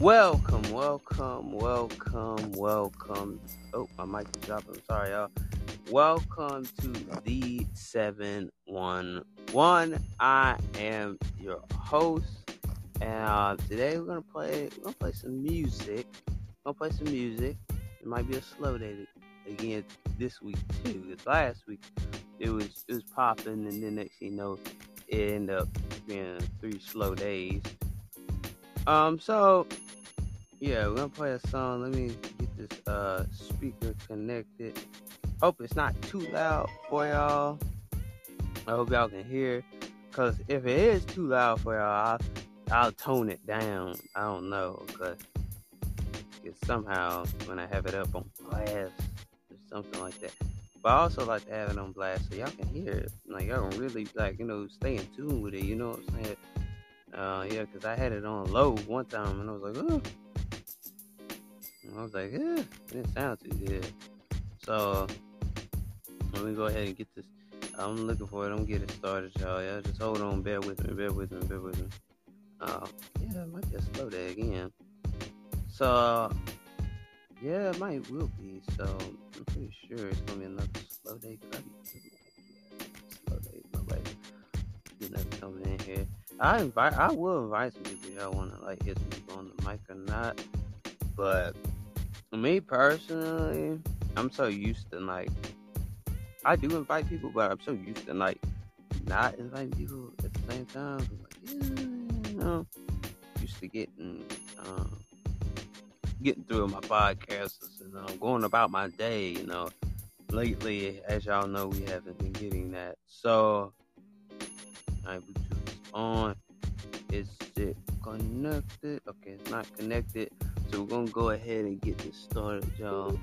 Welcome, welcome, welcome, welcome. Oh, my mic is dropping. I'm sorry, y'all. Welcome to the 711. I am your host, and uh, today we're gonna play. We're gonna play some music. We're gonna play some music. It might be a slow day again this week too. This last week it was it was popping, and then next thing you know, it ended up being three slow days. Um, so yeah, we're gonna play a song. Let me get this uh speaker connected. Hope it's not too loud for y'all. I hope y'all can hear. Cause if it is too loud for y'all, I'll, I'll tone it down. I don't know, cause somehow when I have it up on blast or something like that. But I also like to have it on blast so y'all can hear it. Like y'all can really like you know stay in tune with it. You know what I'm saying? Uh, yeah, cause I had it on low one time and I was like, oh I was like, eh, it didn't sound too good. So let me go ahead and get this. I'm looking for it. I'm getting started, y'all. Yeah, just hold on. Bear with me. Bear with me. Bear with me. Oh, yeah, it might a slow day again. So yeah, it might will be. So I'm pretty sure it's gonna be another slow day. Cause I be slow day. Nobody, you know, coming in here. I invite. I will invite some people. Y'all wanna like hit people on the mic or not? But me personally, I'm so used to like I do invite people, but I'm so used to like not inviting people at the same time. I'm like, yeah, you know, used to getting um, getting through my podcasts and um, going about my day. You know, lately, as y'all know, we haven't been getting that. So, I Bluetooth on. Is it connected? Okay, it's not connected. So we're gonna go ahead and get this started, y'all.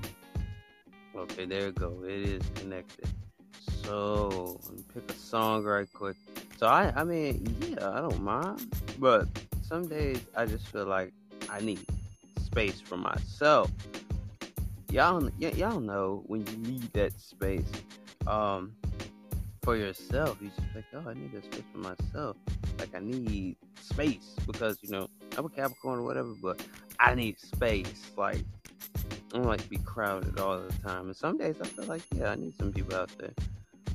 Okay, there we go. It is connected. So pick a song right quick. So I, I mean, yeah, I don't mind, but some days I just feel like I need space for myself. Y'all, y- y'all know when you need that space um, for yourself. You just like, oh, I need that space for myself. Like I need space because you know I'm a Capricorn or whatever, but I need space. Like I don't like to be crowded all the time. And some days I feel like yeah, I need some people out there.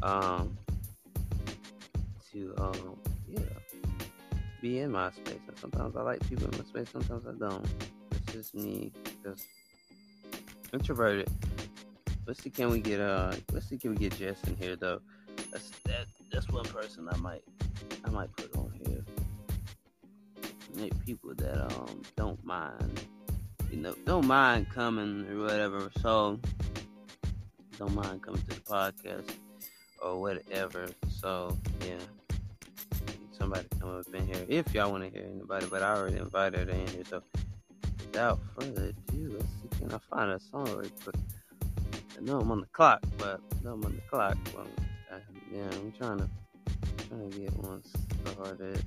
Um to um yeah be in my space. And sometimes I like people in my space, sometimes I don't. It's just me just introverted. Let's see can we get uh let's see can we get Jess in here though. That's one person I might I might put on here Make people that um don't mind, you know, don't mind coming or whatever. So don't mind coming to the podcast or whatever. So yeah, somebody come up in here if y'all want to hear anybody. But I already invited her in here. So without further ado, let's see can I find a song really quick. I know I'm on the clock, but I know I'm on the clock. Yeah, I'm trying to trying to get one started.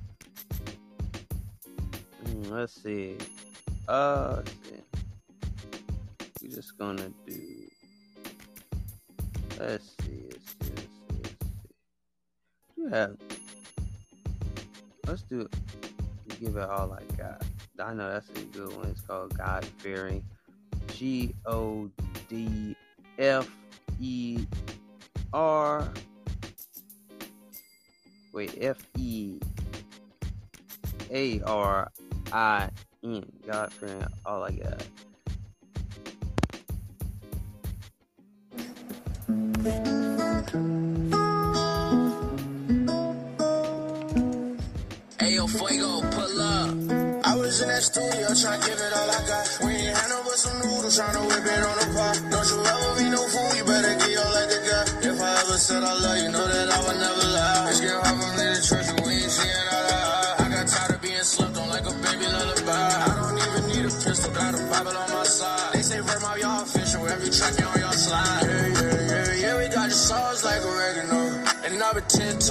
Hmm, let's see. Uh, let's see. We're just gonna do. Let's see. Let's see. Let's see. Let's see. Yeah. Let's do. Give it all I got. I know that's a good one. It's called God Fearing. G O D F E R. Wait, F E A R I am God fearing all I got. Ayo, Fuego, pull up. I was in that studio trying to give it all I got. We ain't had no but some noodles trying to whip it on the pot. Don't you ever be no fool, you better get your like the guy. If I ever said I love you, know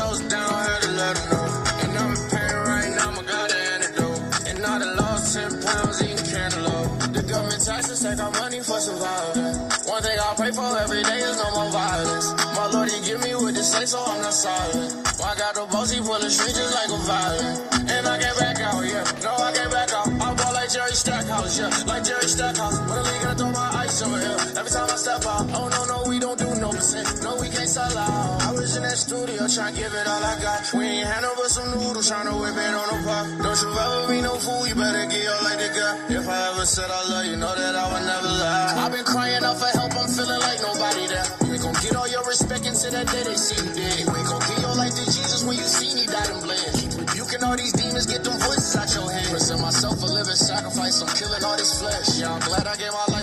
toes down, had to let her know. And I'm in pain right now, my God, the antidote. And I done lost 10 pounds eating cantaloupe. The government taxes take our money for survival. One thing I pray for every day is no more violence. My Lord, he give me what to say, so I'm not silent. Why I got the bossy pull the string just like a violin. And I can't back out, yeah. No, I can't back out. I ball like Jerry Stackhouse, yeah. Like Jerry Stackhouse. When the league gonna throw my ice over here. Every time I step out, oh no, no, we don't do no percent. No, we can't sell out. Was studio to give it all I got. We ain't had but some noodles trying to whip it on the pot. Don't you ever be no fool, you better get your like the guy. If I ever said I love you, know that I would never lie. I've been crying out for help, I'm feeling like nobody there. Ain't gon' get all your respect until that day they see you dead. Ain't gon' get your life to Jesus when you see me died and bled. Rebuking all these demons, get them voices out your head. Present myself a living sacrifice, I'm killing all this flesh. Yeah, I'm glad I gave my life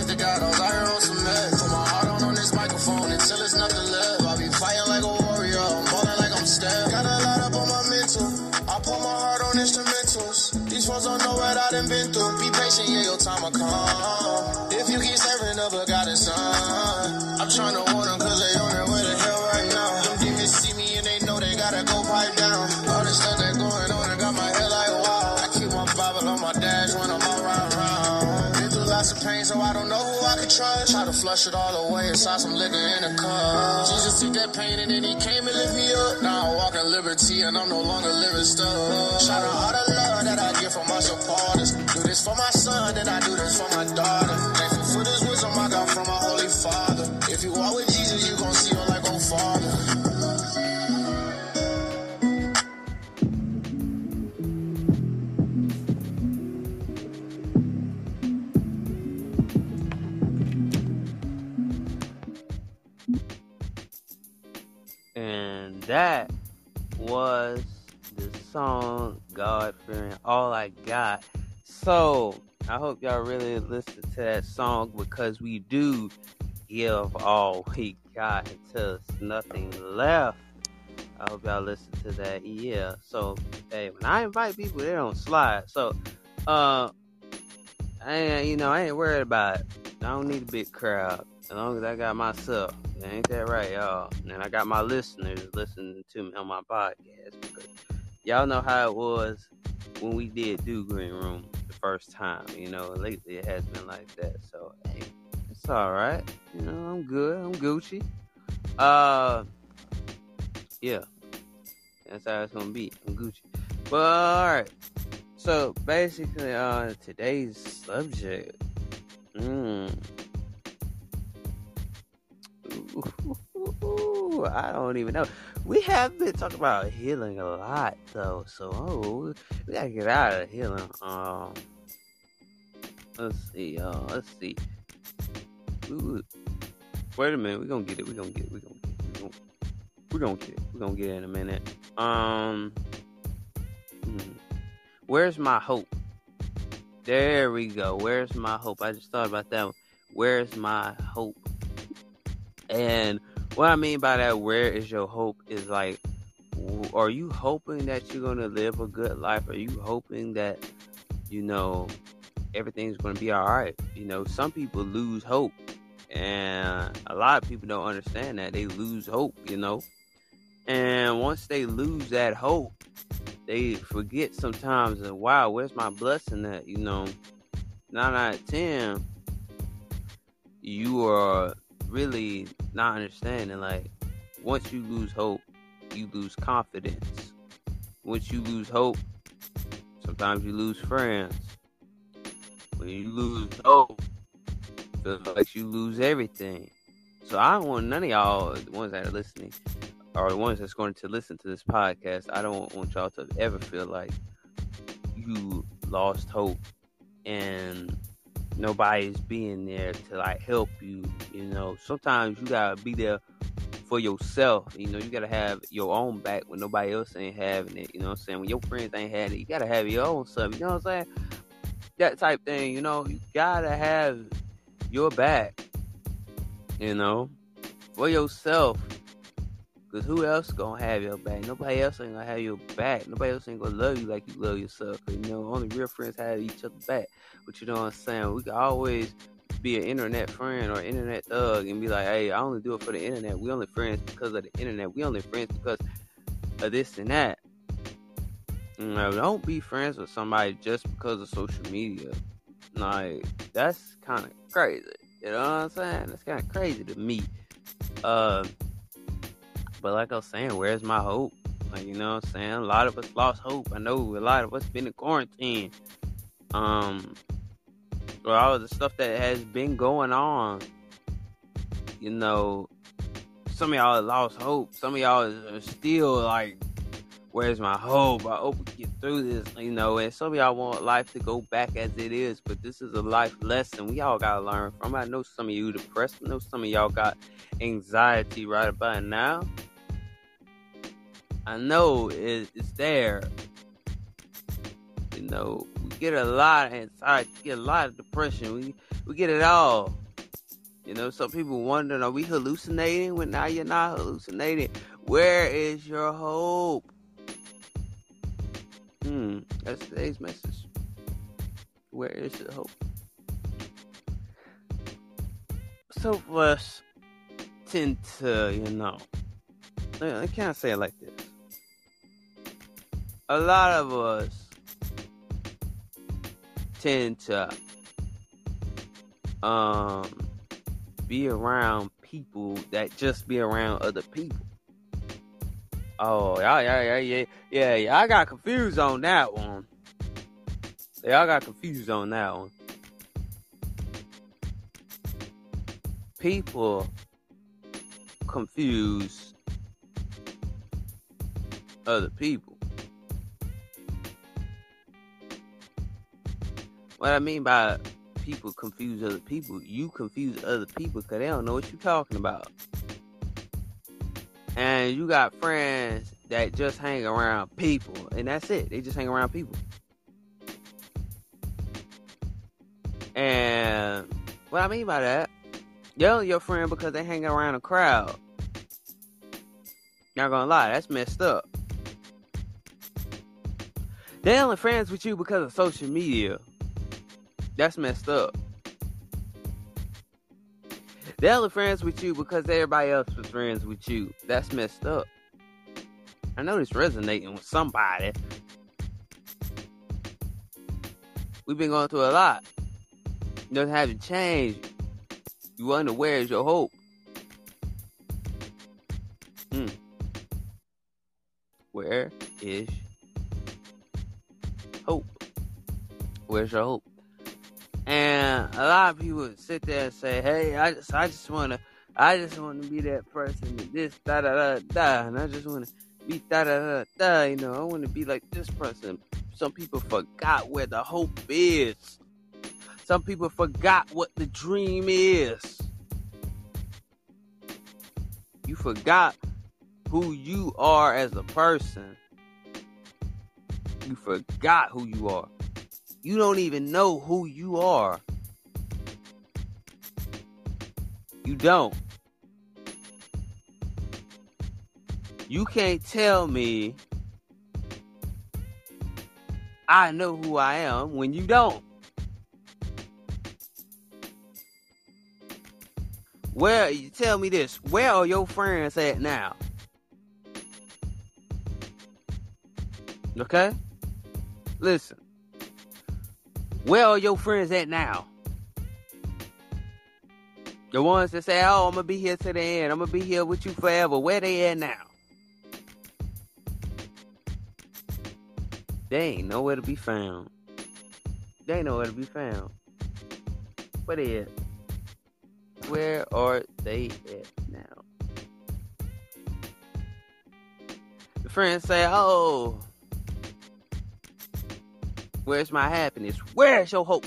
yeah, your time will come. If you keep serving up a God and son, I'm trying to warn I can trust. Try to flush it all away inside some liquor in a cup. Jesus took that pain and then he came and lift me up. Now I walk in liberty and I'm no longer living stuck. Shout out all the love that I get from my supporters. Do this for my son, then I do this for my daughter. That was the song God Fearing All I Got. So I hope y'all really listen to that song because we do give all we got until there's nothing left. I hope y'all listen to that. Yeah. So hey, when I invite people, they don't slide. So uh I ain't you know, I ain't worried about it. I don't need a big crowd. As long as I got myself. Ain't that right, y'all? And I got my listeners listening to me on my podcast because y'all know how it was when we did do Green Room the first time. You know, lately it has been like that. So hey, it's all right. You know, I'm good. I'm Gucci. Uh, yeah, that's how it's gonna be. I'm Gucci. But all right. So basically, uh, today's subject. Mm. I don't even know. We have been talking about healing a lot, though. So, oh, we gotta get out of healing. Um, let's see. Uh, let's see. Ooh, wait a minute. We're gonna get it. We're gonna get it. We're gonna get it. We're gonna, we're gonna get it. We're gonna get it in a minute. Um, hmm. where's my hope? There we go. Where's my hope? I just thought about that one. Where's my hope? And what I mean by that, where is your hope, is like, are you hoping that you're to live a good life? Are you hoping that, you know, everything's to be all right? You know, some people lose hope. And a lot of people don't understand that. They lose hope, you know. And once they lose that hope, they forget sometimes, that, wow, where's my blessing at? You know, nine out of ten, you are really not understanding. Like, once you lose hope, you lose confidence. Once you lose hope, sometimes you lose friends. When you lose hope, feels like you lose everything. So I don't want none of y'all, the ones that are listening, or the ones that's going to listen to this podcast, I don't want y'all to ever feel like you lost hope and nobody's being there to like help you. You know, sometimes you gotta be there for yourself. You know, you gotta have your own back when nobody else ain't having it. You know what I'm saying? When your friends ain't having it, you gotta have your own stuff. You know what I'm saying? That type thing. You know, you gotta have your back. You know, for yourself. Cause who else gonna have your back? Nobody else ain't gonna have your back. Nobody else ain't gonna love you like you love yourself. You know, only real friends have each other back. But you know what I'm saying? We can always be an internet friend or internet thug and be like, hey, I only do it for the internet. We only friends because of the internet. We only friends because of this and that. You know, don't be friends with somebody just because of social media. Like that's kind of crazy. You know what I'm saying? That's kind of crazy to me. Uh, but like I was saying, where's my hope? Like you know what I'm saying? A lot of us lost hope. I know a lot of us been in quarantine. Um, for all the stuff that has been going on. You know, some of y'all lost hope. Some of y'all are still like, where's my hope? I hope we get through this, you know. And some of y'all want life to go back as it is, but this is a life lesson we all gotta learn from. I know some of you depressed. I know some of y'all got anxiety right about now. I know it's there. You know, we get a lot of anxiety, get a lot of depression. We we get it all. You know, some people wondering, are we hallucinating? When now you're not hallucinating. Where is your hope? Hmm, that's today's message. Where is your hope? So for us tend to, you know, I can't say it like this. A lot of us tend to um be around people that just be around other people. Oh, yeah, yeah, yeah, yeah, yeah, yeah. I got confused on that one. Yeah, I got confused on that one. People confuse other people. What I mean by people confuse other people. You confuse other people because they don't know what you're talking about. And you got friends that just hang around people, and that's it. They just hang around people. And what I mean by that, they're your friend because they hang around a crowd. Not gonna lie, that's messed up. They're only friends with you because of social media. That's messed up. They're friends with you because everybody else was friends with you. That's messed up. I know this resonating with somebody. We've been going through a lot. Nothing hasn't changed. You wonder where is your hope? Hmm. Where is hope? Where's your hope? And a lot of people sit there and say, "Hey, I just, I just wanna, I just wanna be that person that this da da da da, and I just wanna be da da da da. You know, I wanna be like this person." Some people forgot where the hope is. Some people forgot what the dream is. You forgot who you are as a person. You forgot who you are. You don't even know who you are. You don't. You can't tell me I know who I am when you don't. Where you tell me this? Where are your friends at now? Okay? Listen. Where are your friends at now? The ones that say, "Oh, I'm gonna be here to the end. I'm gonna be here with you forever." Where they at now? They ain't nowhere to be found. They ain't nowhere to be found. Where they at? Where are they at now? The friends say, "Oh." Where's my happiness? Where's your hope?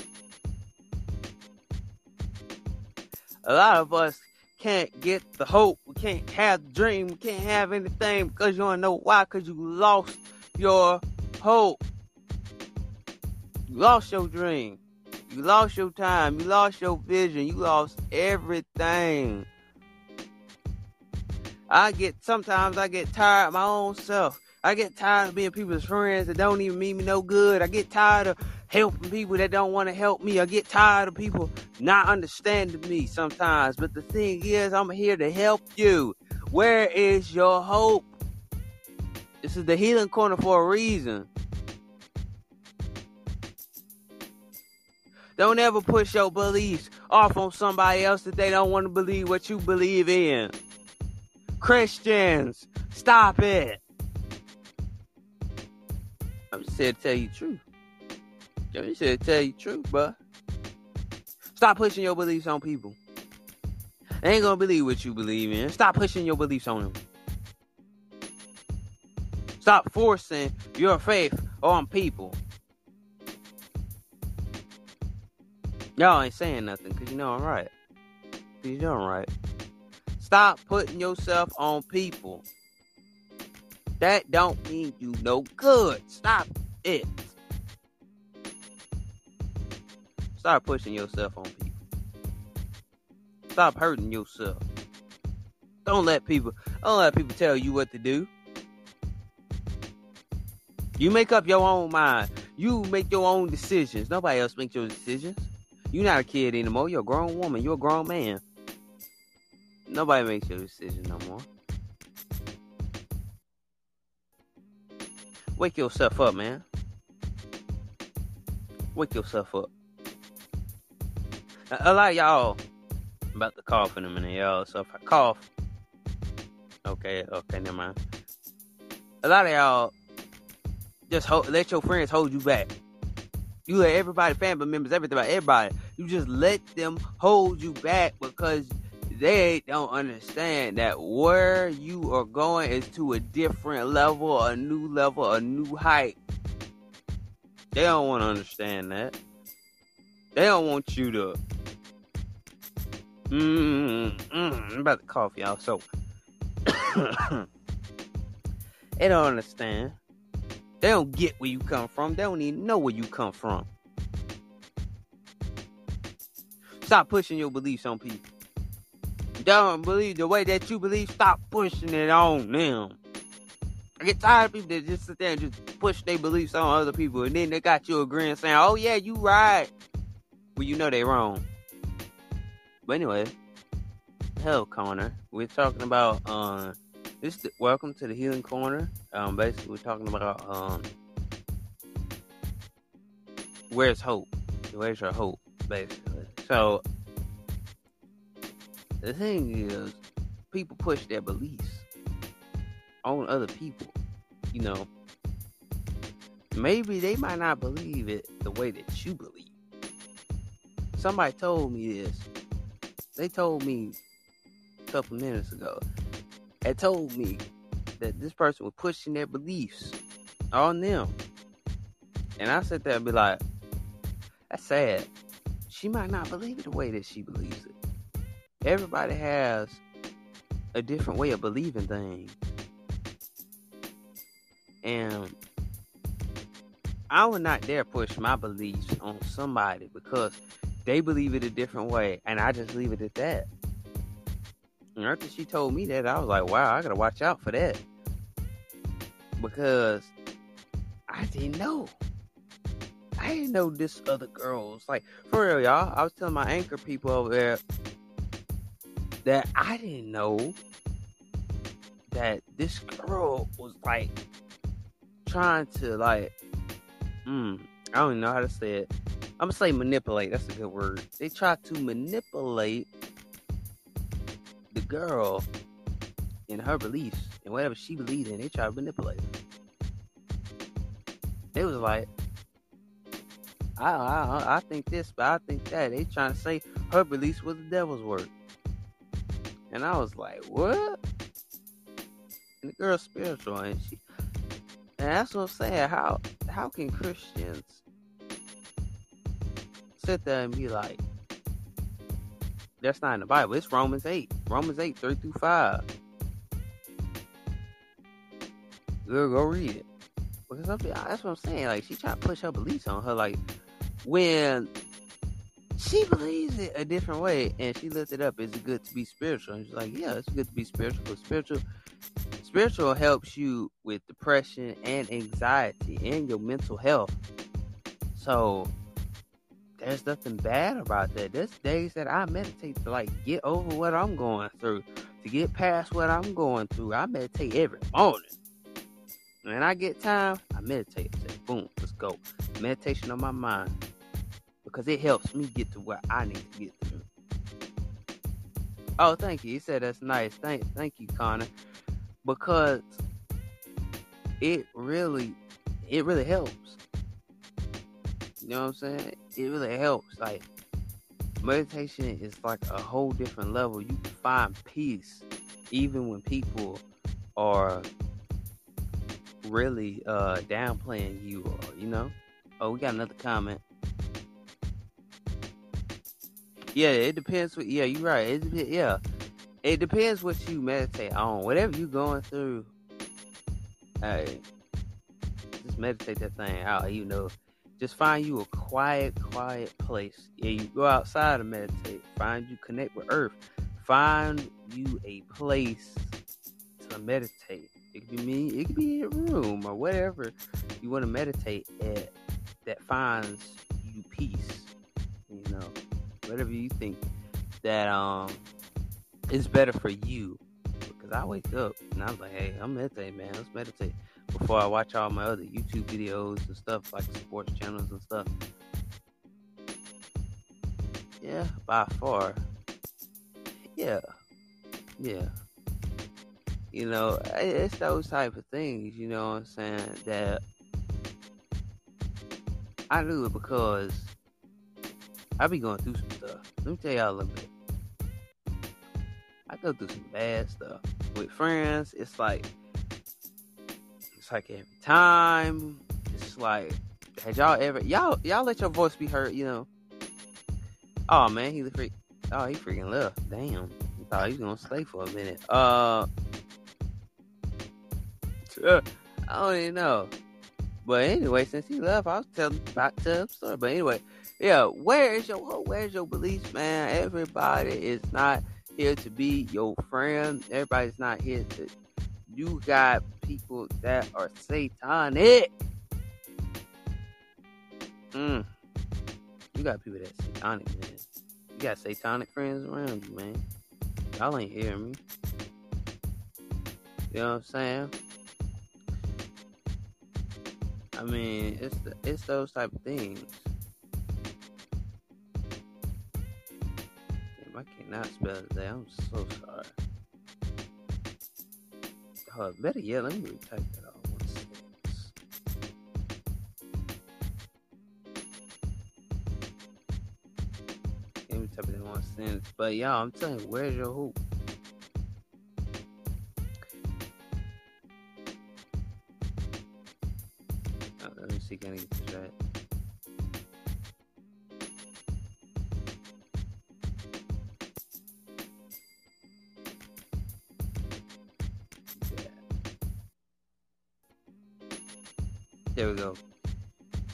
A lot of us can't get the hope. We can't have the dream. We can't have anything because you don't know why. Because you lost your hope. You lost your dream. You lost your time. You lost your vision. You lost everything. I get sometimes I get tired of my own self. I get tired of being people's friends that don't even mean me no good. I get tired of helping people that don't want to help me. I get tired of people not understanding me sometimes. But the thing is, I'm here to help you. Where is your hope? This is the healing corner for a reason. Don't ever push your beliefs off on somebody else that they don't want to believe what you believe in. Christians, stop it. I'm just here to tell you the truth. I'm just here to tell you the truth, bro. Stop pushing your beliefs on people. They ain't gonna believe what you believe in. Stop pushing your beliefs on them. Stop forcing your faith on people. Y'all ain't saying nothing because you know I'm right. You know I'm right. Stop putting yourself on people. That don't mean you no good. Stop it. Stop pushing yourself on people. Stop hurting yourself. Don't let people don't let people tell you what to do. You make up your own mind. You make your own decisions. Nobody else makes your decisions. You're not a kid anymore. You're a grown woman. You're a grown man. Nobody makes your decision no more. Wake yourself up, man. Wake yourself up. A lot of y'all I'm about to cough in a minute, y'all. So if I cough, okay, okay, never mind. A lot of y'all just hold, let your friends hold you back. You let everybody, family members, everything everybody. You just let them hold you back because they don't understand that where you are going is to a different level, a new level, a new height. They don't want to understand that. They don't want you to. Mm, mm, I'm about to cough, y'all. So they don't understand. They don't get where you come from. They don't even know where you come from. Stop pushing your beliefs on people. Don't believe the way that you believe. Stop pushing it on them. I get tired of people that just sit there and just push their beliefs on other people, and then they got you agreeing, saying, "Oh yeah, you right," well you know they wrong. But anyway, hell corner. We're talking about uh, this. Welcome to the healing corner. Um, basically, we're talking about um, where's hope? Where's your hope? Basically, so the thing is, people push their beliefs on other people. You know, maybe they might not believe it the way that you believe. Somebody told me this. They told me a couple minutes ago. They told me that this person was pushing their beliefs on them. And I sit there and be like, that's sad. She might not believe it the way that she believes. Everybody has a different way of believing things. And I would not dare push my beliefs on somebody because they believe it a different way, and I just leave it at that. And after she told me that, I was like, wow, I gotta watch out for that. Because I didn't know. I didn't know this other girl was like, for real, y'all. I was telling my anchor people over there that I didn't know that this girl was like trying to like, mm, I don't even know how to say it. I'm gonna say manipulate. That's a good word. They tried to manipulate the girl in her beliefs and whatever she believes in. They tried to manipulate. It was like, I, I I think this, but I think that. They trying to say her beliefs was the devil's work. And I was like, what? And the girl's spiritual, and she, and that's what I'm saying. How how can Christians sit there and be like, that's not in the Bible. It's Romans 8. Romans 8, 3 through 5. Go, go read it. Because that's what I'm saying. Like, she trying to push her beliefs on her. Like, when she believes it a different way and she lifts it up, is it good to be spiritual? And she's like, yeah, it's good to be spiritual. Spiritual, spiritual helps you with depression and anxiety and your mental health. So, there's nothing bad about that. There's days that I meditate to like get over what I'm going through, to get past what I'm going through. I meditate every morning. When I get time, I meditate. I say, boom, let's go. Meditation on my mind. Because it helps me get to where I need to get to. Oh, thank you. He said that's nice. Thank thank you, Connor. Because it really it really helps. You know what I'm saying? It really helps. Like meditation is like a whole different level. You can find peace even when people are really uh downplaying you or you know. Oh, we got another comment. Yeah, it depends. What, yeah, you're right. It, yeah, it depends what you meditate on. Whatever you're going through, hey, just meditate that thing out. You know, just find you a quiet, quiet place. Yeah, you go outside and meditate. Find you connect with Earth. Find you a place to meditate. It could be me. It could be a room or whatever you want to meditate at that finds you peace. Whatever you think that um is better for you. Because I wake up and I'm like, hey, I'm meditating, man. Let's meditate before I watch all my other YouTube videos and stuff like sports channels and stuff. Yeah, by far. Yeah, yeah you know, it's those type of things, you know what I'm saying, that I do it because I be going through some stuff. Let me tell y'all a little bit. I go through some bad stuff. With friends, it's like it's like every time. It's like had y'all ever y'all y'all let your voice be heard, you know. Oh man, he freak oh he freaking left. Damn. I thought he was gonna stay for a minute. Uh I don't even know. But anyway, since he left, I was telling about to him story. But anyway, yeah, where is your where's your beliefs, man? Everybody is not here to be your friend. Everybody's not here to. You got people that are satanic. Mm. You got people that satanic, man. You got satanic friends around you, man. Y'all ain't hearing me. You know what I'm saying? I mean, it's the, it's those type of things. I cannot spell today. I'm so sorry. Uh, better yet, let me that type it in one sentence. But y'all, I'm telling you, where's your hoop?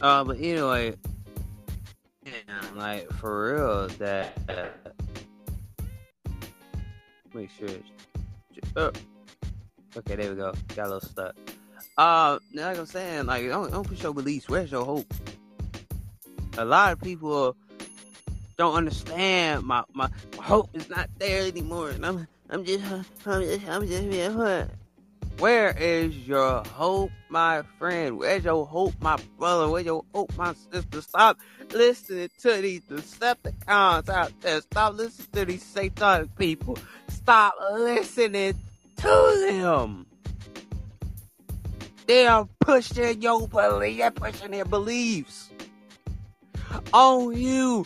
Uh, but anyway, like for real, that make sure. It's, oh, okay, there we go. Got a little stuck. Uh, like I'm saying, like don't don't put your beliefs. Where's your hope? A lot of people don't understand. My my, my hope is not there anymore, and I'm I'm just I'm just I'm just being what. Where is your hope, my friend? Where's your hope, my brother? Where's your hope, my sister? Stop listening to these Decepticons out there. Stop listening to these satanic people. Stop listening to them. They are pushing your belief, they're pushing their beliefs on you.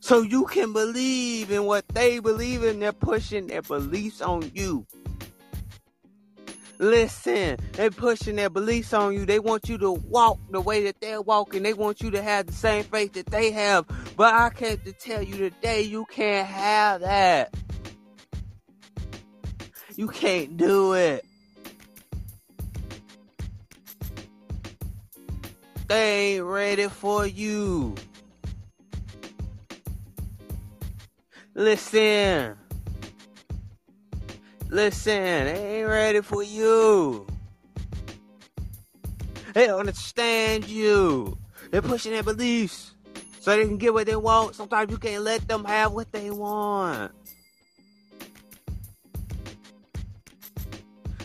So you can believe in what they believe in. They're pushing their beliefs on you. Listen, they're pushing their beliefs on you. They want you to walk the way that they're walking. They want you to have the same faith that they have. But I came to tell you today, you can't have that. You can't do it. They ain't ready for you. Listen. Listen, they ain't ready for you. They don't understand you. They're pushing their beliefs so they can get what they want. Sometimes you can't let them have what they want.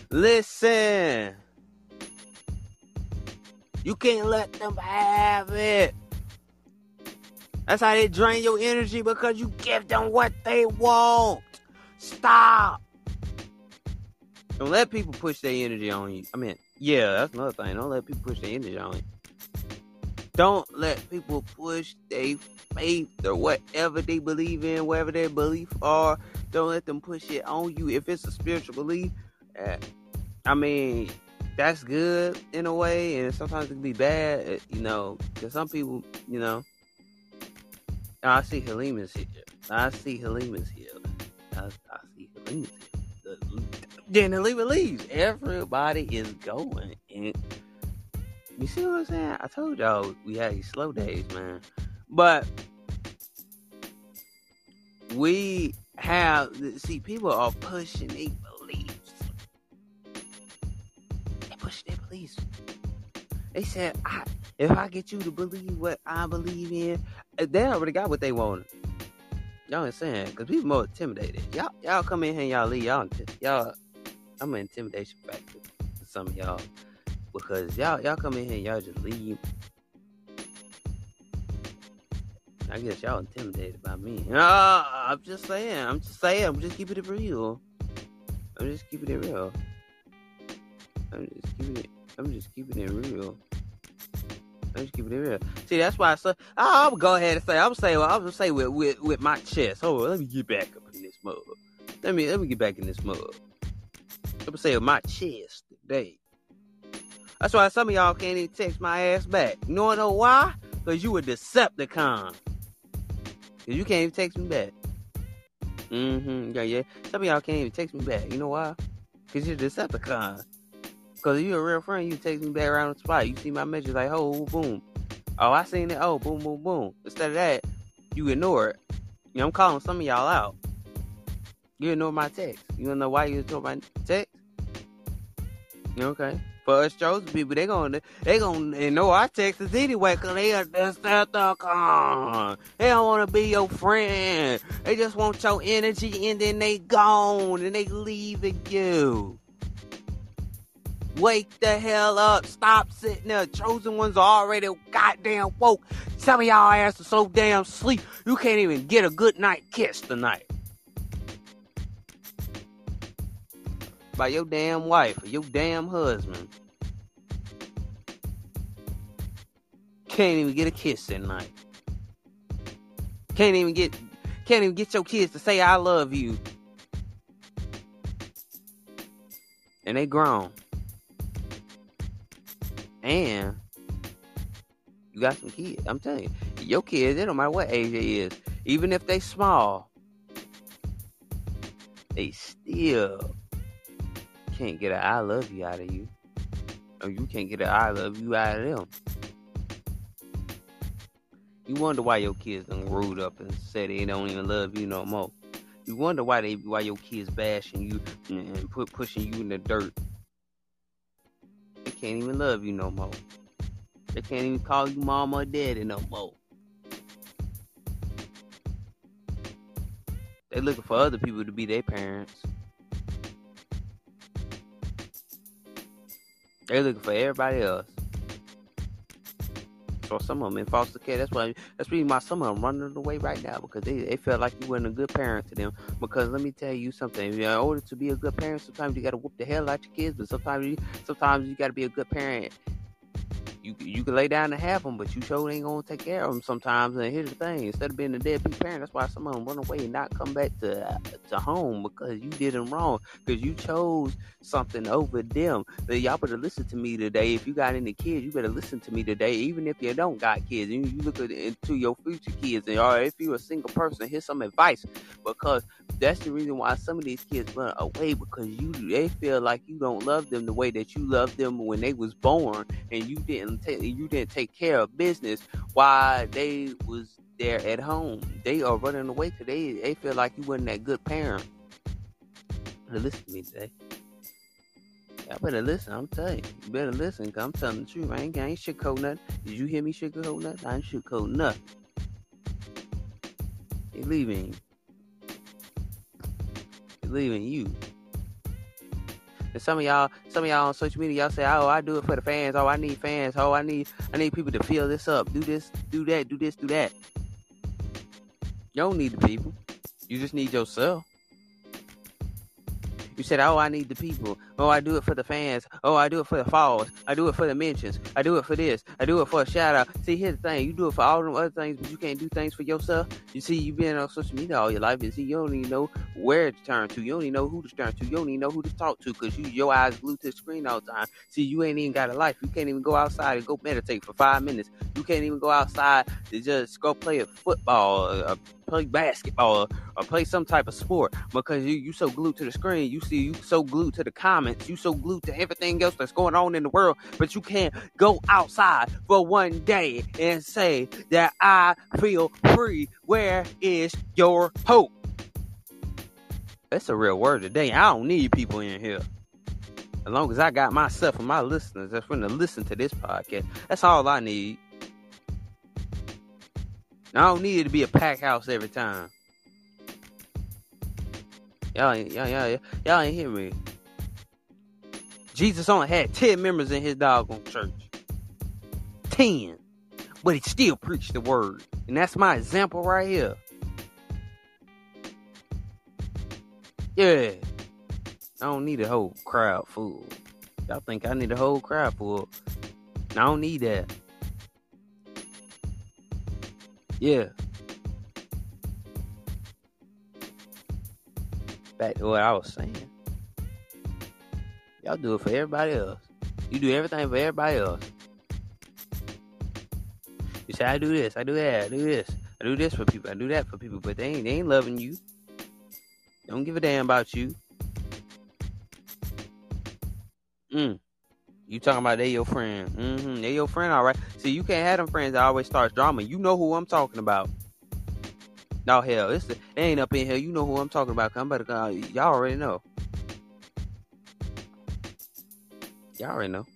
Listen. You can't let them have it. That's how they drain your energy because you give them what they want. Stop. Don't let people push their energy on you. I mean, yeah, that's another thing. Don't let people push their energy on you. Don't let people push their faith or whatever they believe in, whatever their belief are. Don't let them push it on you. If it's a spiritual belief, uh, I mean, that's good in a way, and sometimes it can be bad, uh, you know, because some people, you know, I see Halima's here. I see Halima's here. I, I see Halima's here. Then the Halima leaves. Everybody is going. And you see what I'm saying? I told y'all we had these slow days, man. But we have, see, people are pushing their beliefs. They push their beliefs. They said, I, if I get you to believe what I believe in, uh, they already got what they wanted. Y'all ain't saying because people more intimidated. Y'all, y'all come in here, and y'all leave. Y'all, y'all. I'm an intimidation factor for some of y'all because y'all, y'all come in here, and y'all just leave. I guess y'all intimidated by me. Uh, I'm just saying. I'm just saying. I'm just keeping it real. I'm just keeping it real. I'm just keeping it. I'm just keeping it real. I'm just keeping it real. See, that's why I said I'm gonna go ahead and say I'm saying well, I'm gonna say with, with with my chest. Hold on, let me get back up in this mug. Let me let me get back in this mug. I'm gonna say with my chest today. That's why some of y'all can't even text my ass back. You wanna know why? Because you a Decepticon. Cause you can't even text me back. Mm-hmm. Yeah, yeah. Some of y'all can't even text me back. You know why? Cause you're a Decepticon. Cause if you're a real friend, you text me back around the spot. You see my message like, oh, boom. Oh, I seen it. Oh, boom, boom, boom. Instead of that, you ignore it. You know, I'm calling some of y'all out. You ignore my text. You don't know why you ignore my text? Okay. For us chosen people, they gonna they gonna ignore our texts anyway, cause they are Decepticon. They don't wanna be your friend. They just want your energy and then they gone and they leaving you. Wake the hell up. Stop sitting there. Chosen ones are already goddamn woke. Some of y'all ass are so damn sleep. You can't even get a good night kiss tonight. By your damn wife or your damn husband. Can't even get a kiss tonight. Can't even get can't even get your kids to say I love you. And they grown. And you got some kids. I'm telling you, your kids, it don't matter what age they is, even if they small, they still can't get an I love you out of you. Or you can't get an I love you out of them. You wonder why your kids done growed up and said they don't even love you no more. You wonder why they why your kids bashing you and put pushing you in the dirt They can't even love you no more. They can't even call you mama or daddy no more. They looking for other people to be their parents. They looking for everybody else. So some of them in foster care. That's why. That's reason why some of them running away right now because they they felt like you weren't a good parent to them. Because let me tell you something. In order to be a good parent, sometimes you got to whoop the hell out your kids, but sometimes you sometimes you got to be a good parent you you can lay down and have them, but you sure ain't gonna take care of them sometimes. And here's the thing: instead of being a deadbeat parent, that's why some of them run away and not come back to to home because you did them wrong because you chose something over them. But y'all better listen to me today. If you got any kids, you better listen to me today. Even if you don't got kids, and you look into your future kids, and or if you're a single person, here's some advice because that's the reason why some of these kids run away because you they feel like you don't love them the way that you loved them when they was born, and you didn't take you didn't take care of business while they was there at home. They are running away because they feel like you wasn't that good parent. Listen to me today. Y'all better listen. I'm telling you, you better listen. I'm telling the truth. I ain't, I ain't sugarcoat nothing. Did you hear me sugarcoat nothing? I ain't sugarcoat nothing. They leaving. They leaving you. And some of y'all, some of y'all on social media, y'all say, "Oh, I do it for the fans. Oh, I need fans. Oh, I need I need people to fill this up. Do this, do that, do this, do that." You don't need the people. You just need yourself. You said, "Oh, I need the people. Oh, I do it for the fans. Oh, I do it for the falls. I do it for the mentions. I do it for this. I do it for a shout out." See, here's the thing: you do it for all them other things, but you can't do things for yourself. You see, you've been on social media all your life. You see, you don't even know where to turn to. You don't even know who to turn to. You don't even know who to talk to because you your eyes glued to the screen all the time. See, you ain't even got a life. You can't even go outside and go meditate for five minutes. You can't even go outside to just go play a football, or play basketball, or play some type of sport because you you so glued to the screen. You see, you so glued to the comments. You so glued to everything else that's going on in the world, but you can't go outside for one day and say that I feel free. Where is your hope? That's a real word today. I don't need people in here. As long as I got myself and my listeners that's going to listen to this podcast, that's all I need. I don't need it to be a pack house every time. Y'all ain't, y'all, y'all, y'all ain't hear me. Jesus only had 10 members in his doggone church. 10. But he still preached the word. And that's my example right here. Yeah. I don't need a whole crowd full. Y'all think I need a whole crowd full. I don't need that. Yeah. Back to what I was saying. Y'all do it for everybody else. You do everything for everybody else. You say I do this, I do that, I do this, I do this for people, I do that for people, but they ain't they ain't loving you. Don't give a damn about you. Mm. You talking about they your friend. Mm-hmm. They your friend, all right. See, you can't have them friends that always start drama. You know who I'm talking about. No hell, it's the, they ain't up in here. You know who I'm talking about. Come better, uh, y'all already know. Y'all already know.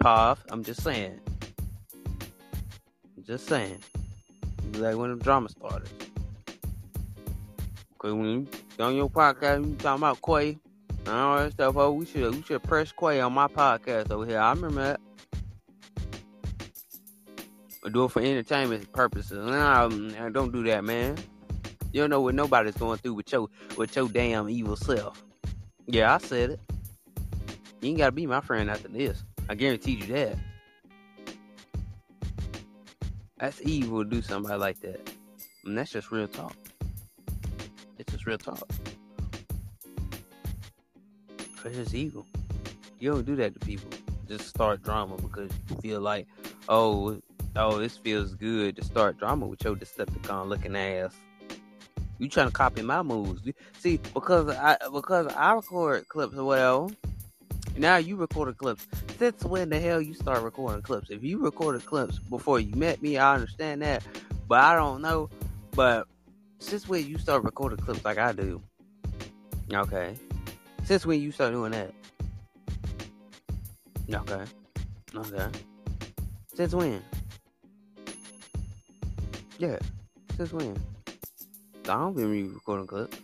Pav, I'm just saying. Just saying. Like when the drama started. Cause when you on your podcast, you talking about Quay all that stuff. Oh, we should we should press Quay on my podcast over here. I remember that. Or do it for entertainment purposes. Um, nah, don't do that, man. You don't know what nobody's going through with your with your damn evil self. Yeah, I said it. You ain't gotta be my friend after this. I guarantee you that. That's evil to do somebody like that. And that's just real talk. It's just real talk. It's just evil. You don't do that to people. Just start drama because you feel like, oh, oh, this feels good to start drama with your Decepticon looking ass. You trying to copy my moves? See, because I because I record clips whatever. Now you record clips. Since when the hell you start recording clips? If you recorded clips before you met me, I understand that, but I don't know. But since when you start recording clips like I do? Okay. Since when you start doing that? Okay. Okay. Since when? Yeah. Since when? I don't been re recording clips.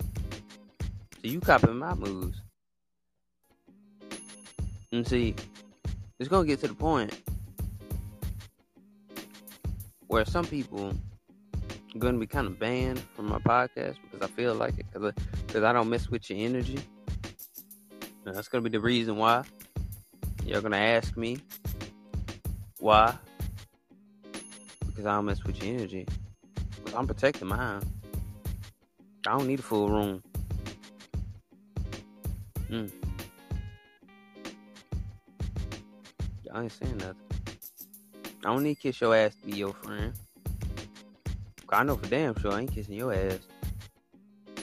So you copying my moves. And see, it's gonna get to the point where some people are gonna be kind of banned from my podcast because I feel like it because uh, because I, don't mess with your energy. And that's gonna be the reason why. You're gonna ask me why because I don't mess with your energy. Because I'm protecting mine. I don't need a full room. Mm. I ain't saying nothing. I don't need to kiss your ass to be your friend. I know for damn sure I ain't kissing your ass.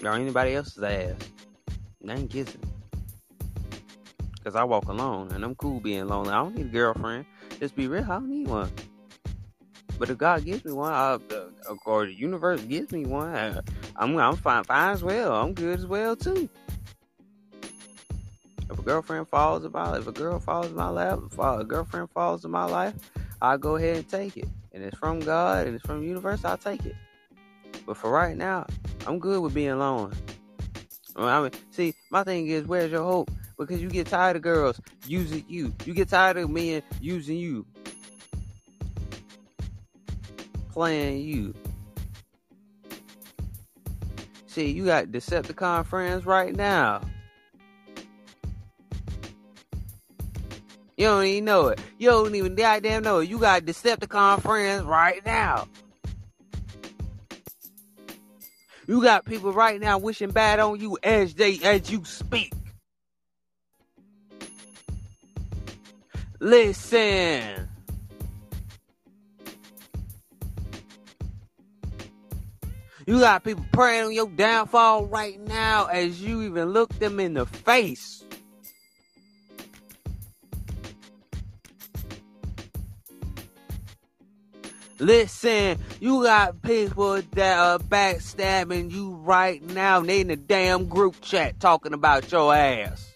Or anybody else's ass. I ain't kissing. Cause I walk alone and I'm cool being lonely. I don't need a girlfriend. Just be real, I don't need one. But if God gives me one, I, uh, or the universe gives me one, I, I'm I'm fine, fine as well. I'm good as well too. If a girlfriend falls in my if a girl falls in my lap, if a girlfriend falls in my life, I'll go ahead and take it. And it's from God and it's from the universe, I'll take it. But for right now, I'm good with being alone. I mean, see, my thing is, where's your hope? Because you get tired of girls using you. You get tired of men using you. Playing you. See, you got Decepticon friends right now. You don't even know it. You don't even goddamn know it. You got Decepticon friends right now. You got people right now wishing bad on you as they as you speak. Listen. You got people praying on your downfall right now as you even look them in the face. Listen, you got people that are backstabbing you right now. They in the damn group chat talking about your ass.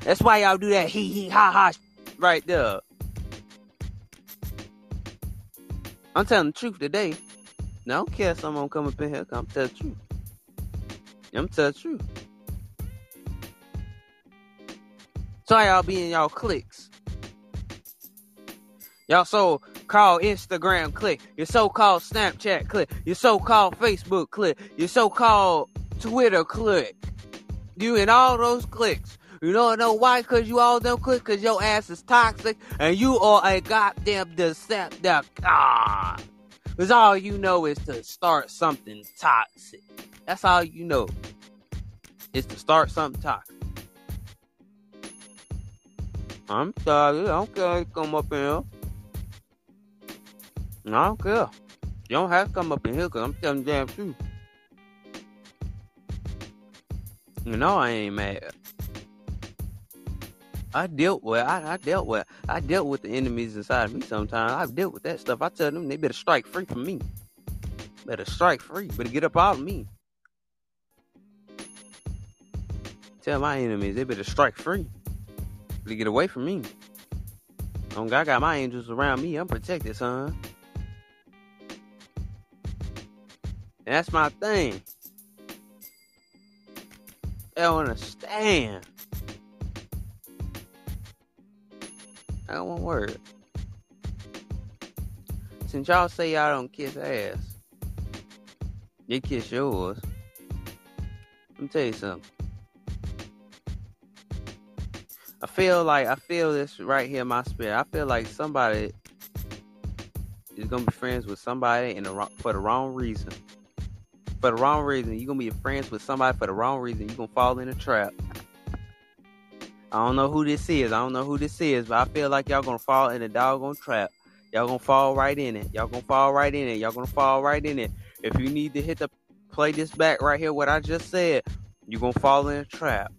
That's why y'all do that hee hee ha ha right there. I'm telling the truth today. Now, I don't care if someone come up in here. I'm tell the truth. I'm tell the truth. So y'all be in y'all cliques. Y'all so called Instagram click, your so called Snapchat click, your so called Facebook click, your so called Twitter click. You in all those clicks. You don't know why? Because you all them click because your ass is toxic and you are a goddamn Decepticon. Because all you know is to start something toxic. That's all you know. Is to start something toxic. I'm sorry. I don't care come up in I don't care. You don't have to come up in here because I'm telling the damn truth. You know I ain't mad. I dealt with I, I dealt with I dealt with the enemies inside of me sometimes. I've dealt with that stuff. I tell them they better strike free from me. Better strike free. Better get up out of me. Tell my enemies they better strike free. Better get away from me. God, I got my angels around me. I'm protected, son. That's my thing. They don't understand. I got one word. Since y'all say y'all don't kiss ass, you kiss yours. Let me tell you something. I feel like I feel this right here in my spirit. I feel like somebody is gonna be friends with somebody in the for the wrong reason. For the wrong reason, you're gonna be friends with somebody for the wrong reason. You're gonna fall in a trap. I don't know who this is. I don't know who this is, but I feel like y'all gonna fall in a doggone trap. Y'all gonna fall right in it. Y'all gonna fall right in it. Y'all gonna fall right in it. If you need to hit the play this back right here, what I just said, you're gonna fall in a trap.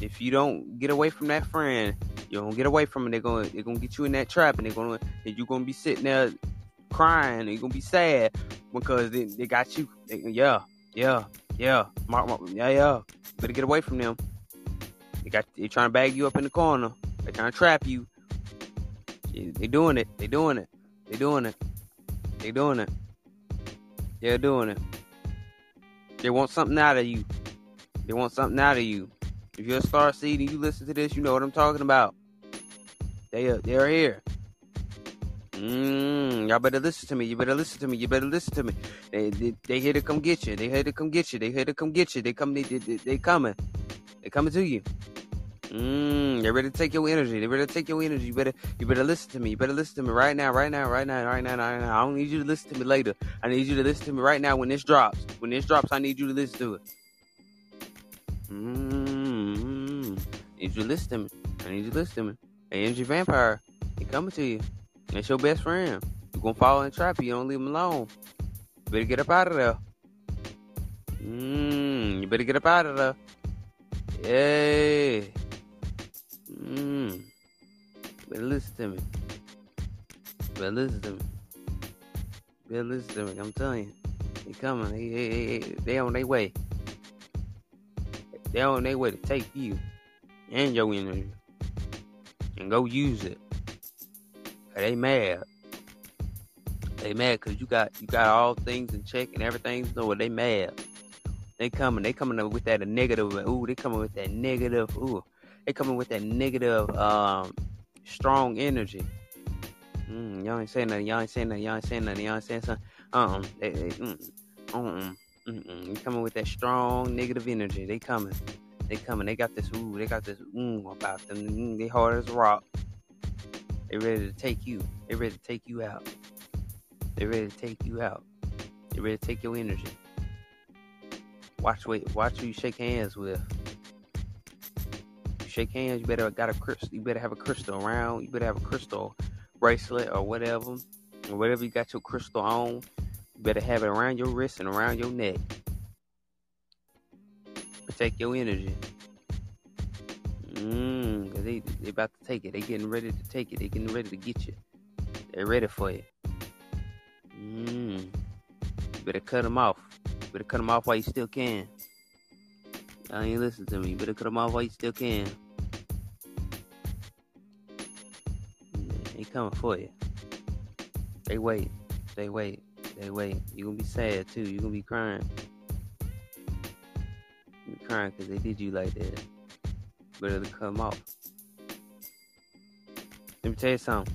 If you don't get away from that friend, you don't get away from it. They're gonna they're gonna get you in that trap, and they're gonna and you're gonna be sitting there crying. You're gonna be sad because they, they got you. They, yeah, yeah, yeah, yeah, yeah. Better get away from them. They got they trying to bag you up in the corner. They trying to trap you. They doing it. They doing it. They doing it. They doing it. They're doing it. They want something out of you. They want something out of you. If you're a star seed and you listen to this, you know what I'm talking about. They uh, are, they are here. Mm, y'all better listen to me. You better listen to me. You better listen to me. They they, they here to come get you. They here to come get you. They here to come get you. They come. They they, they coming. They coming to you. Mm, they ready to take your energy. They ready to take your energy. You better you better listen to me. You better listen to me right now, right now, right now, right now, right now. I don't need you to listen to me later. I need you to listen to me right now when this drops. When this drops, I need you to listen to it. Mm-hmm. Need you to listen to me. I need you to listen to me. Hey, energy vampire, he coming to you. That's your best friend. You gonna fall in the trap. You don't leave him alone. You better get up out of there. Mmm. You better get up out of there. Yay. Mmm. Better listen to me. Better listen to me. Better listen to me. I'm telling you. They coming. They, they, they, they on their way. They on their way to take you and your energy and go use it. They mad. They mad because you got you got all things in check and everything's no. They mad. They coming. They coming with that negative. Ooh, they coming with that negative. Ooh, they coming with that negative, um, strong energy. Mm, y'all ain't saying nothing. Y'all ain't saying nothing. Y'all ain't saying nothing. Y'all ain't saying something. Uh-uh. They, they, mm, uh-uh. Mm-mm. They coming with that strong negative energy. They coming. They coming. They got this. Ooh, they got this. Ooh, about them. Mm, they hard as rock. They ready to take you. They ready to take you out. They ready to take you out. They ready to take your energy. Watch wait. Watch who you shake hands with. You shake hands. You better got a crystal. You better have a crystal around. You better have a crystal bracelet or whatever, or whatever you got your crystal on. You better have it around your wrist and around your neck. Protect your energy. Mmm, cause they they about take it. They getting ready to take it. They getting ready to get you. They're ready for you. Mmm. You better cut them off. You better cut them off while you still can. I ain't listen to me. You better cut them off while you still can. Mm, they coming for you. They wait. They wait. They wait. You gonna be sad too. You gonna be crying. You crying because they did you like that. Better cut them off. Let me tell you something.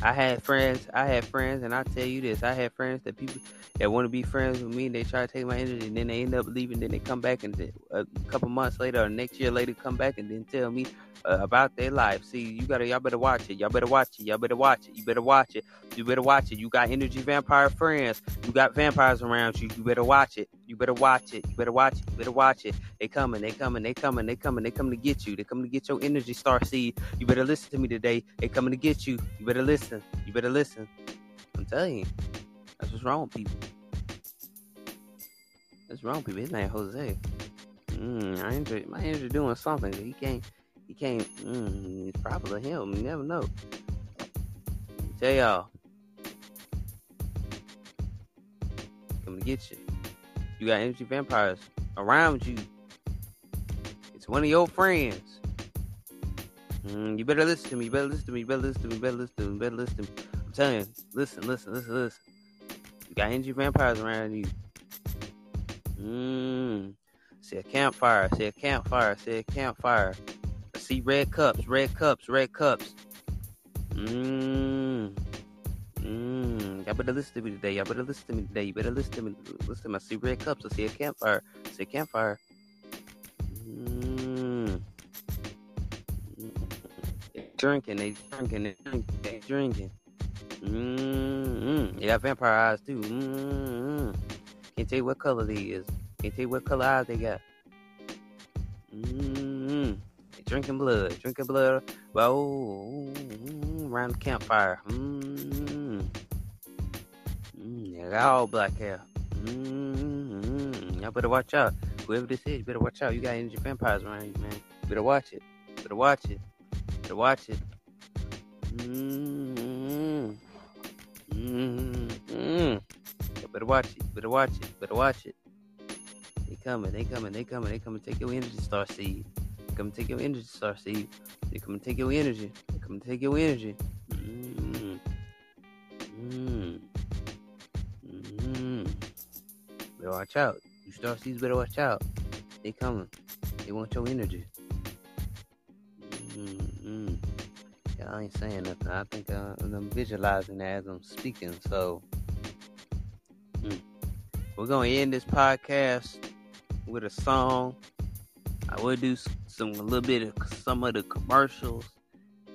I had friends. I had friends, and I tell you this: I had friends that people that want to be friends with me. And they try to take my energy, and then they end up leaving. Then they come back, and a couple months later, or next year later, come back and then tell me uh, about their life. See, you gotta, y'all better watch it. Y'all better watch it. Y'all better watch it. You better watch it. You better watch it. You got energy vampire friends. You got vampires around you. You better watch it. You better watch it. You better watch it. You better watch it. They coming. They coming. They coming. They coming. They coming to get you. They coming to get your energy, Star Seed. You better listen to me today. They coming to get you. You better listen. You better listen. I'm telling you, that's what's wrong with people. That's wrong, with people. His name Jose. Mm, I enjoy my energy doing something. He can't. He can't. Mm, it's probably him. You never know. Tell y'all. Come to get you. You got energy vampires around you. It's one of your friends. Mm, you better listen to me. You better listen to me. You better listen to me. You better listen to me. You better listen to me. I'm telling you. Listen, listen, listen, listen. You got energy vampires around you. Mmm. See a campfire. See a campfire. See a campfire. I see red cups. Red cups. Red cups. Mmm. Mmm. Y'all better listen to me today. Y'all better listen to me today. You better listen to me. Listen to me. I see red cups. I see a campfire. See a campfire. Mmm. Drinking. They drinking. They drinking. They drinking. Mmm. You got vampire eyes too. Mmm. Can't tell you what color they is. Can't tell you what color eyes they got. Mm-hmm. Drinking blood. Drinking blood. Oh, around the campfire. Mm-hmm. Mm, they got all black hair. Mm-hmm. Y'all better watch out. Whoever this is, you better watch out. You got energy vampires around you, man. You better watch it. Better watch it. Better watch it. Mm-hmm. Mm-hmm. You better watch it. Better watch it. Better watch it. They coming. They coming. They coming. They coming. Take your energy, Star Seed. They come take your energy, Star Seed. They come take your energy. They come take your energy. Mm-hmm. Mm-hmm. Better watch out. You Star Seeds better watch out. They coming. They want your energy. I ain't saying nothing. I think uh, I'm visualizing that as I'm speaking. So mm. we're gonna end this podcast with a song. I will do some a little bit of some of the commercials.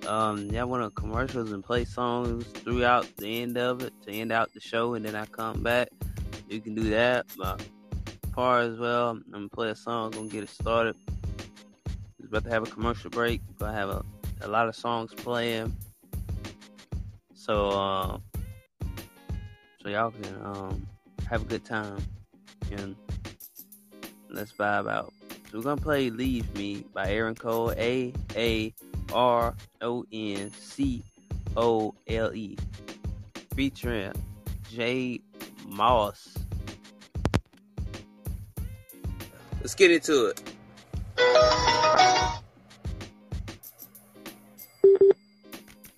Um, yeah, want to commercials and play songs throughout the end of it to end out the show, and then I come back. You can do that. My as well. I'm gonna play a song. Gonna get it started. It's about to have a commercial break. Gonna have a, a lot of songs playing. So, uh, so y'all can um, have a good time and let's vibe out. So we're gonna play "Leave Me" by Aaron Cole, A A R O N C O L E, featuring J Moss. Let's get into it.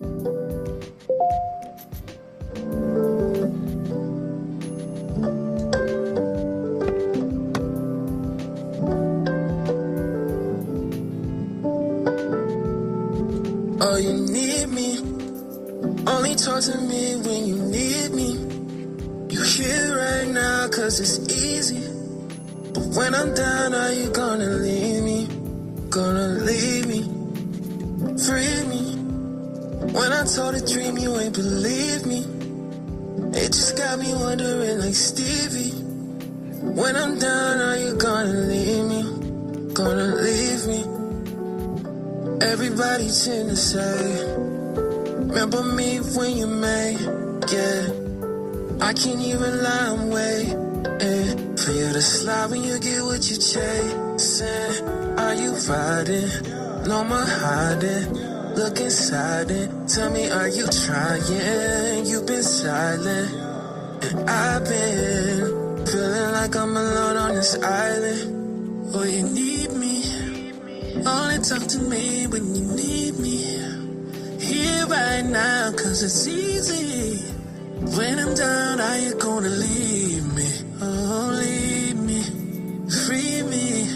Oh, you need me. Only talk to me when you need me. You here right now, cause it's easy. But when I'm down, are you gonna leave me? Gonna leave me? Free me. When I told a dream, you ain't believe me. It just got me wondering like Stevie. When I'm down, are you gonna leave me? Gonna leave me? Everybody tend to say, Remember me when you may, yeah. I can't even lie, I'm waiting for you to slide when you get what you chasing. Are you riding? No more hiding. Look inside it. Tell me, are you trying? You've been silent, and I've been feeling like I'm alone on this island. Oh, you need me. Only talk to me when you need me. Here right now, cause it's easy. When I'm down, are you gonna leave me? Oh, leave me. Free me.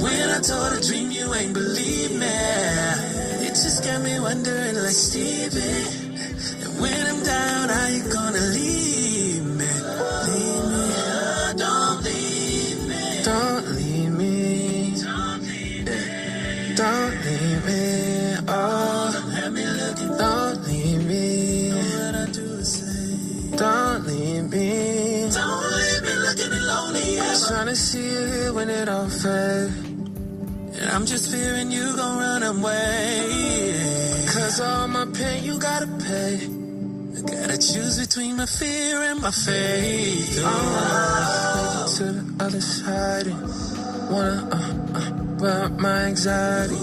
When I told a dream, you ain't believe me. Just got me wondering like Stevie. And when I'm down, are you gonna leave me? Leave me. Oh, don't leave me. Don't leave me. Don't leave me. Don't leave me. Oh, let me Don't leave me. Do the same. Don't leave me. Don't leave me looking lonely. I'm Trying to see you here when it all fades. And I'm just fearing you gon' run away. Cause all my pain you gotta pay. I gotta choose between my fear and my faith. Oh, to the other side. And wanna, uh, uh, but my anxiety.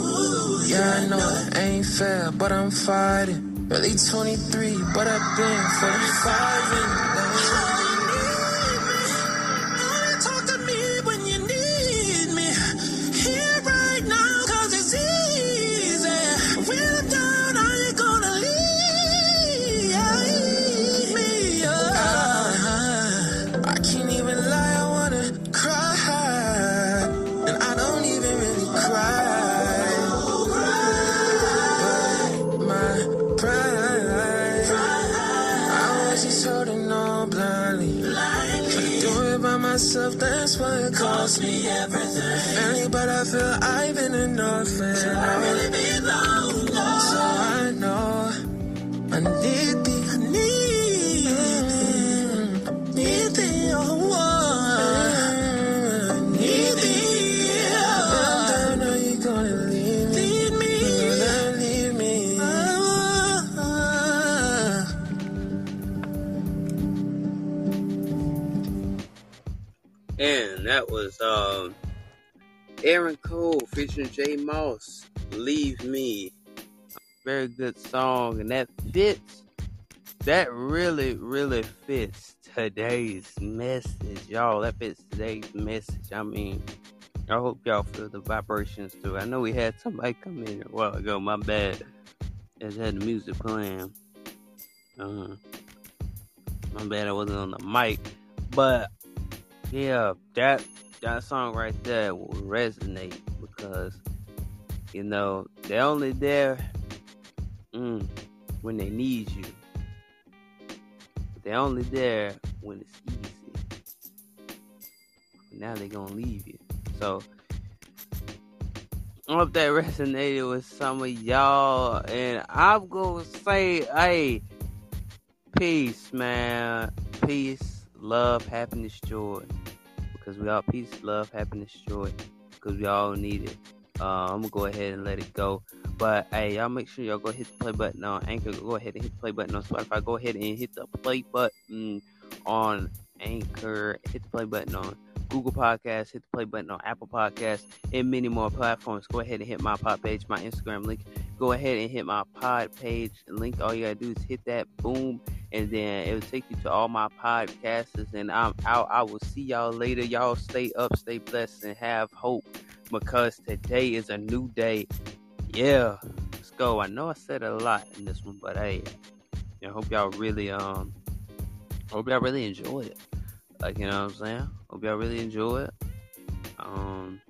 Yeah, I know it ain't fair, but I'm fighting. Really 23, but I've been 45 in Aaron Cole featuring J Moss. Leave me. Very good song, and that fits. That really, really fits today's message, y'all. That fits today's message. I mean, I hope y'all feel the vibrations too. I know we had somebody come in a while ago. My bad. Just had the music playing. Uh, my bad. I wasn't on the mic, but yeah, that that song right there will resonate because you know they're only there mm, when they need you. They're only there when it's easy. Now they're gonna leave you. So I hope that resonated with some of y'all, and I'm gonna say, hey, peace, man, peace, love, happiness, joy because we all peace, love, happiness, joy, because we all need it. Uh, I'm gonna go ahead and let it go. But hey, y'all make sure y'all go hit the play button on Anchor. Go ahead and hit the play button on Spotify. Go ahead and hit the play button on Anchor. Hit the play button on Google Podcasts. Hit the play button on Apple Podcasts and many more platforms. Go ahead and hit my pod page, my Instagram link. Go ahead and hit my pod page link. All you gotta do is hit that boom and then it will take you to all my podcasts. And I'm out. I will see y'all later. Y'all stay up, stay blessed, and have hope because today is a new day. Yeah, let's go. I know I said a lot in this one, but hey, I hope y'all really um, hope y'all really enjoy it. Like you know what I'm saying. Hope y'all really enjoy it. Um,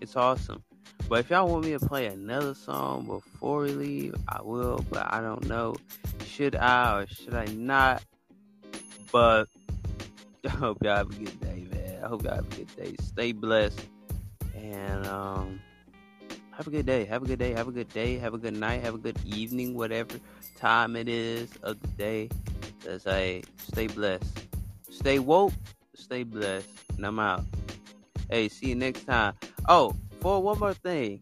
it's awesome. But if y'all want me to play another song before we leave, I will. But I don't know. Should I or should I not? But I hope y'all have a good day, man. I hope y'all have a good day. Stay blessed. And um have a good day. Have a good day. Have a good day. Have a good night. Have a good evening, whatever time it is of the day. As I stay blessed. Stay woke. Stay blessed. And I'm out. Hey, see you next time. Oh, for one more thing.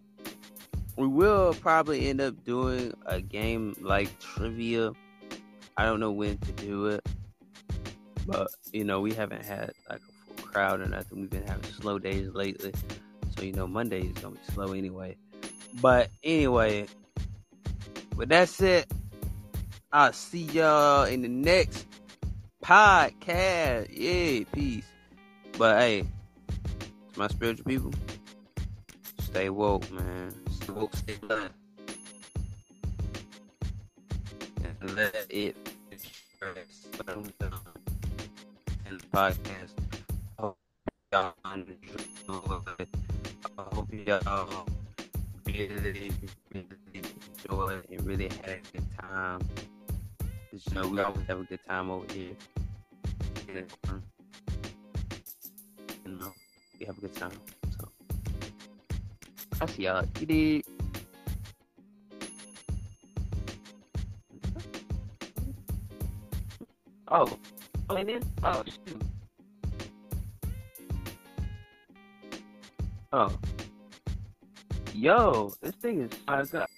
We will probably end up doing a game like trivia. I don't know when to do it. But, you know, we haven't had like a full crowd or nothing. We've been having slow days lately. So, you know, Monday is to be slow anyway. But anyway, but that's it. I'll see y'all in the next podcast. Yeah, peace. But hey, to my spiritual people, stay woke, man. Stay woke, stay blessed. And let it express in the podcast. I hope y'all enjoy it. I hope y'all really, really enjoyed and really had a good time. You know, we always have a good time over here. And, um, you know, we have a good time. So, I'll see y'all. You did. Oh, oh, it is? Oh, shoot. Oh. Yo, this thing is fucked up.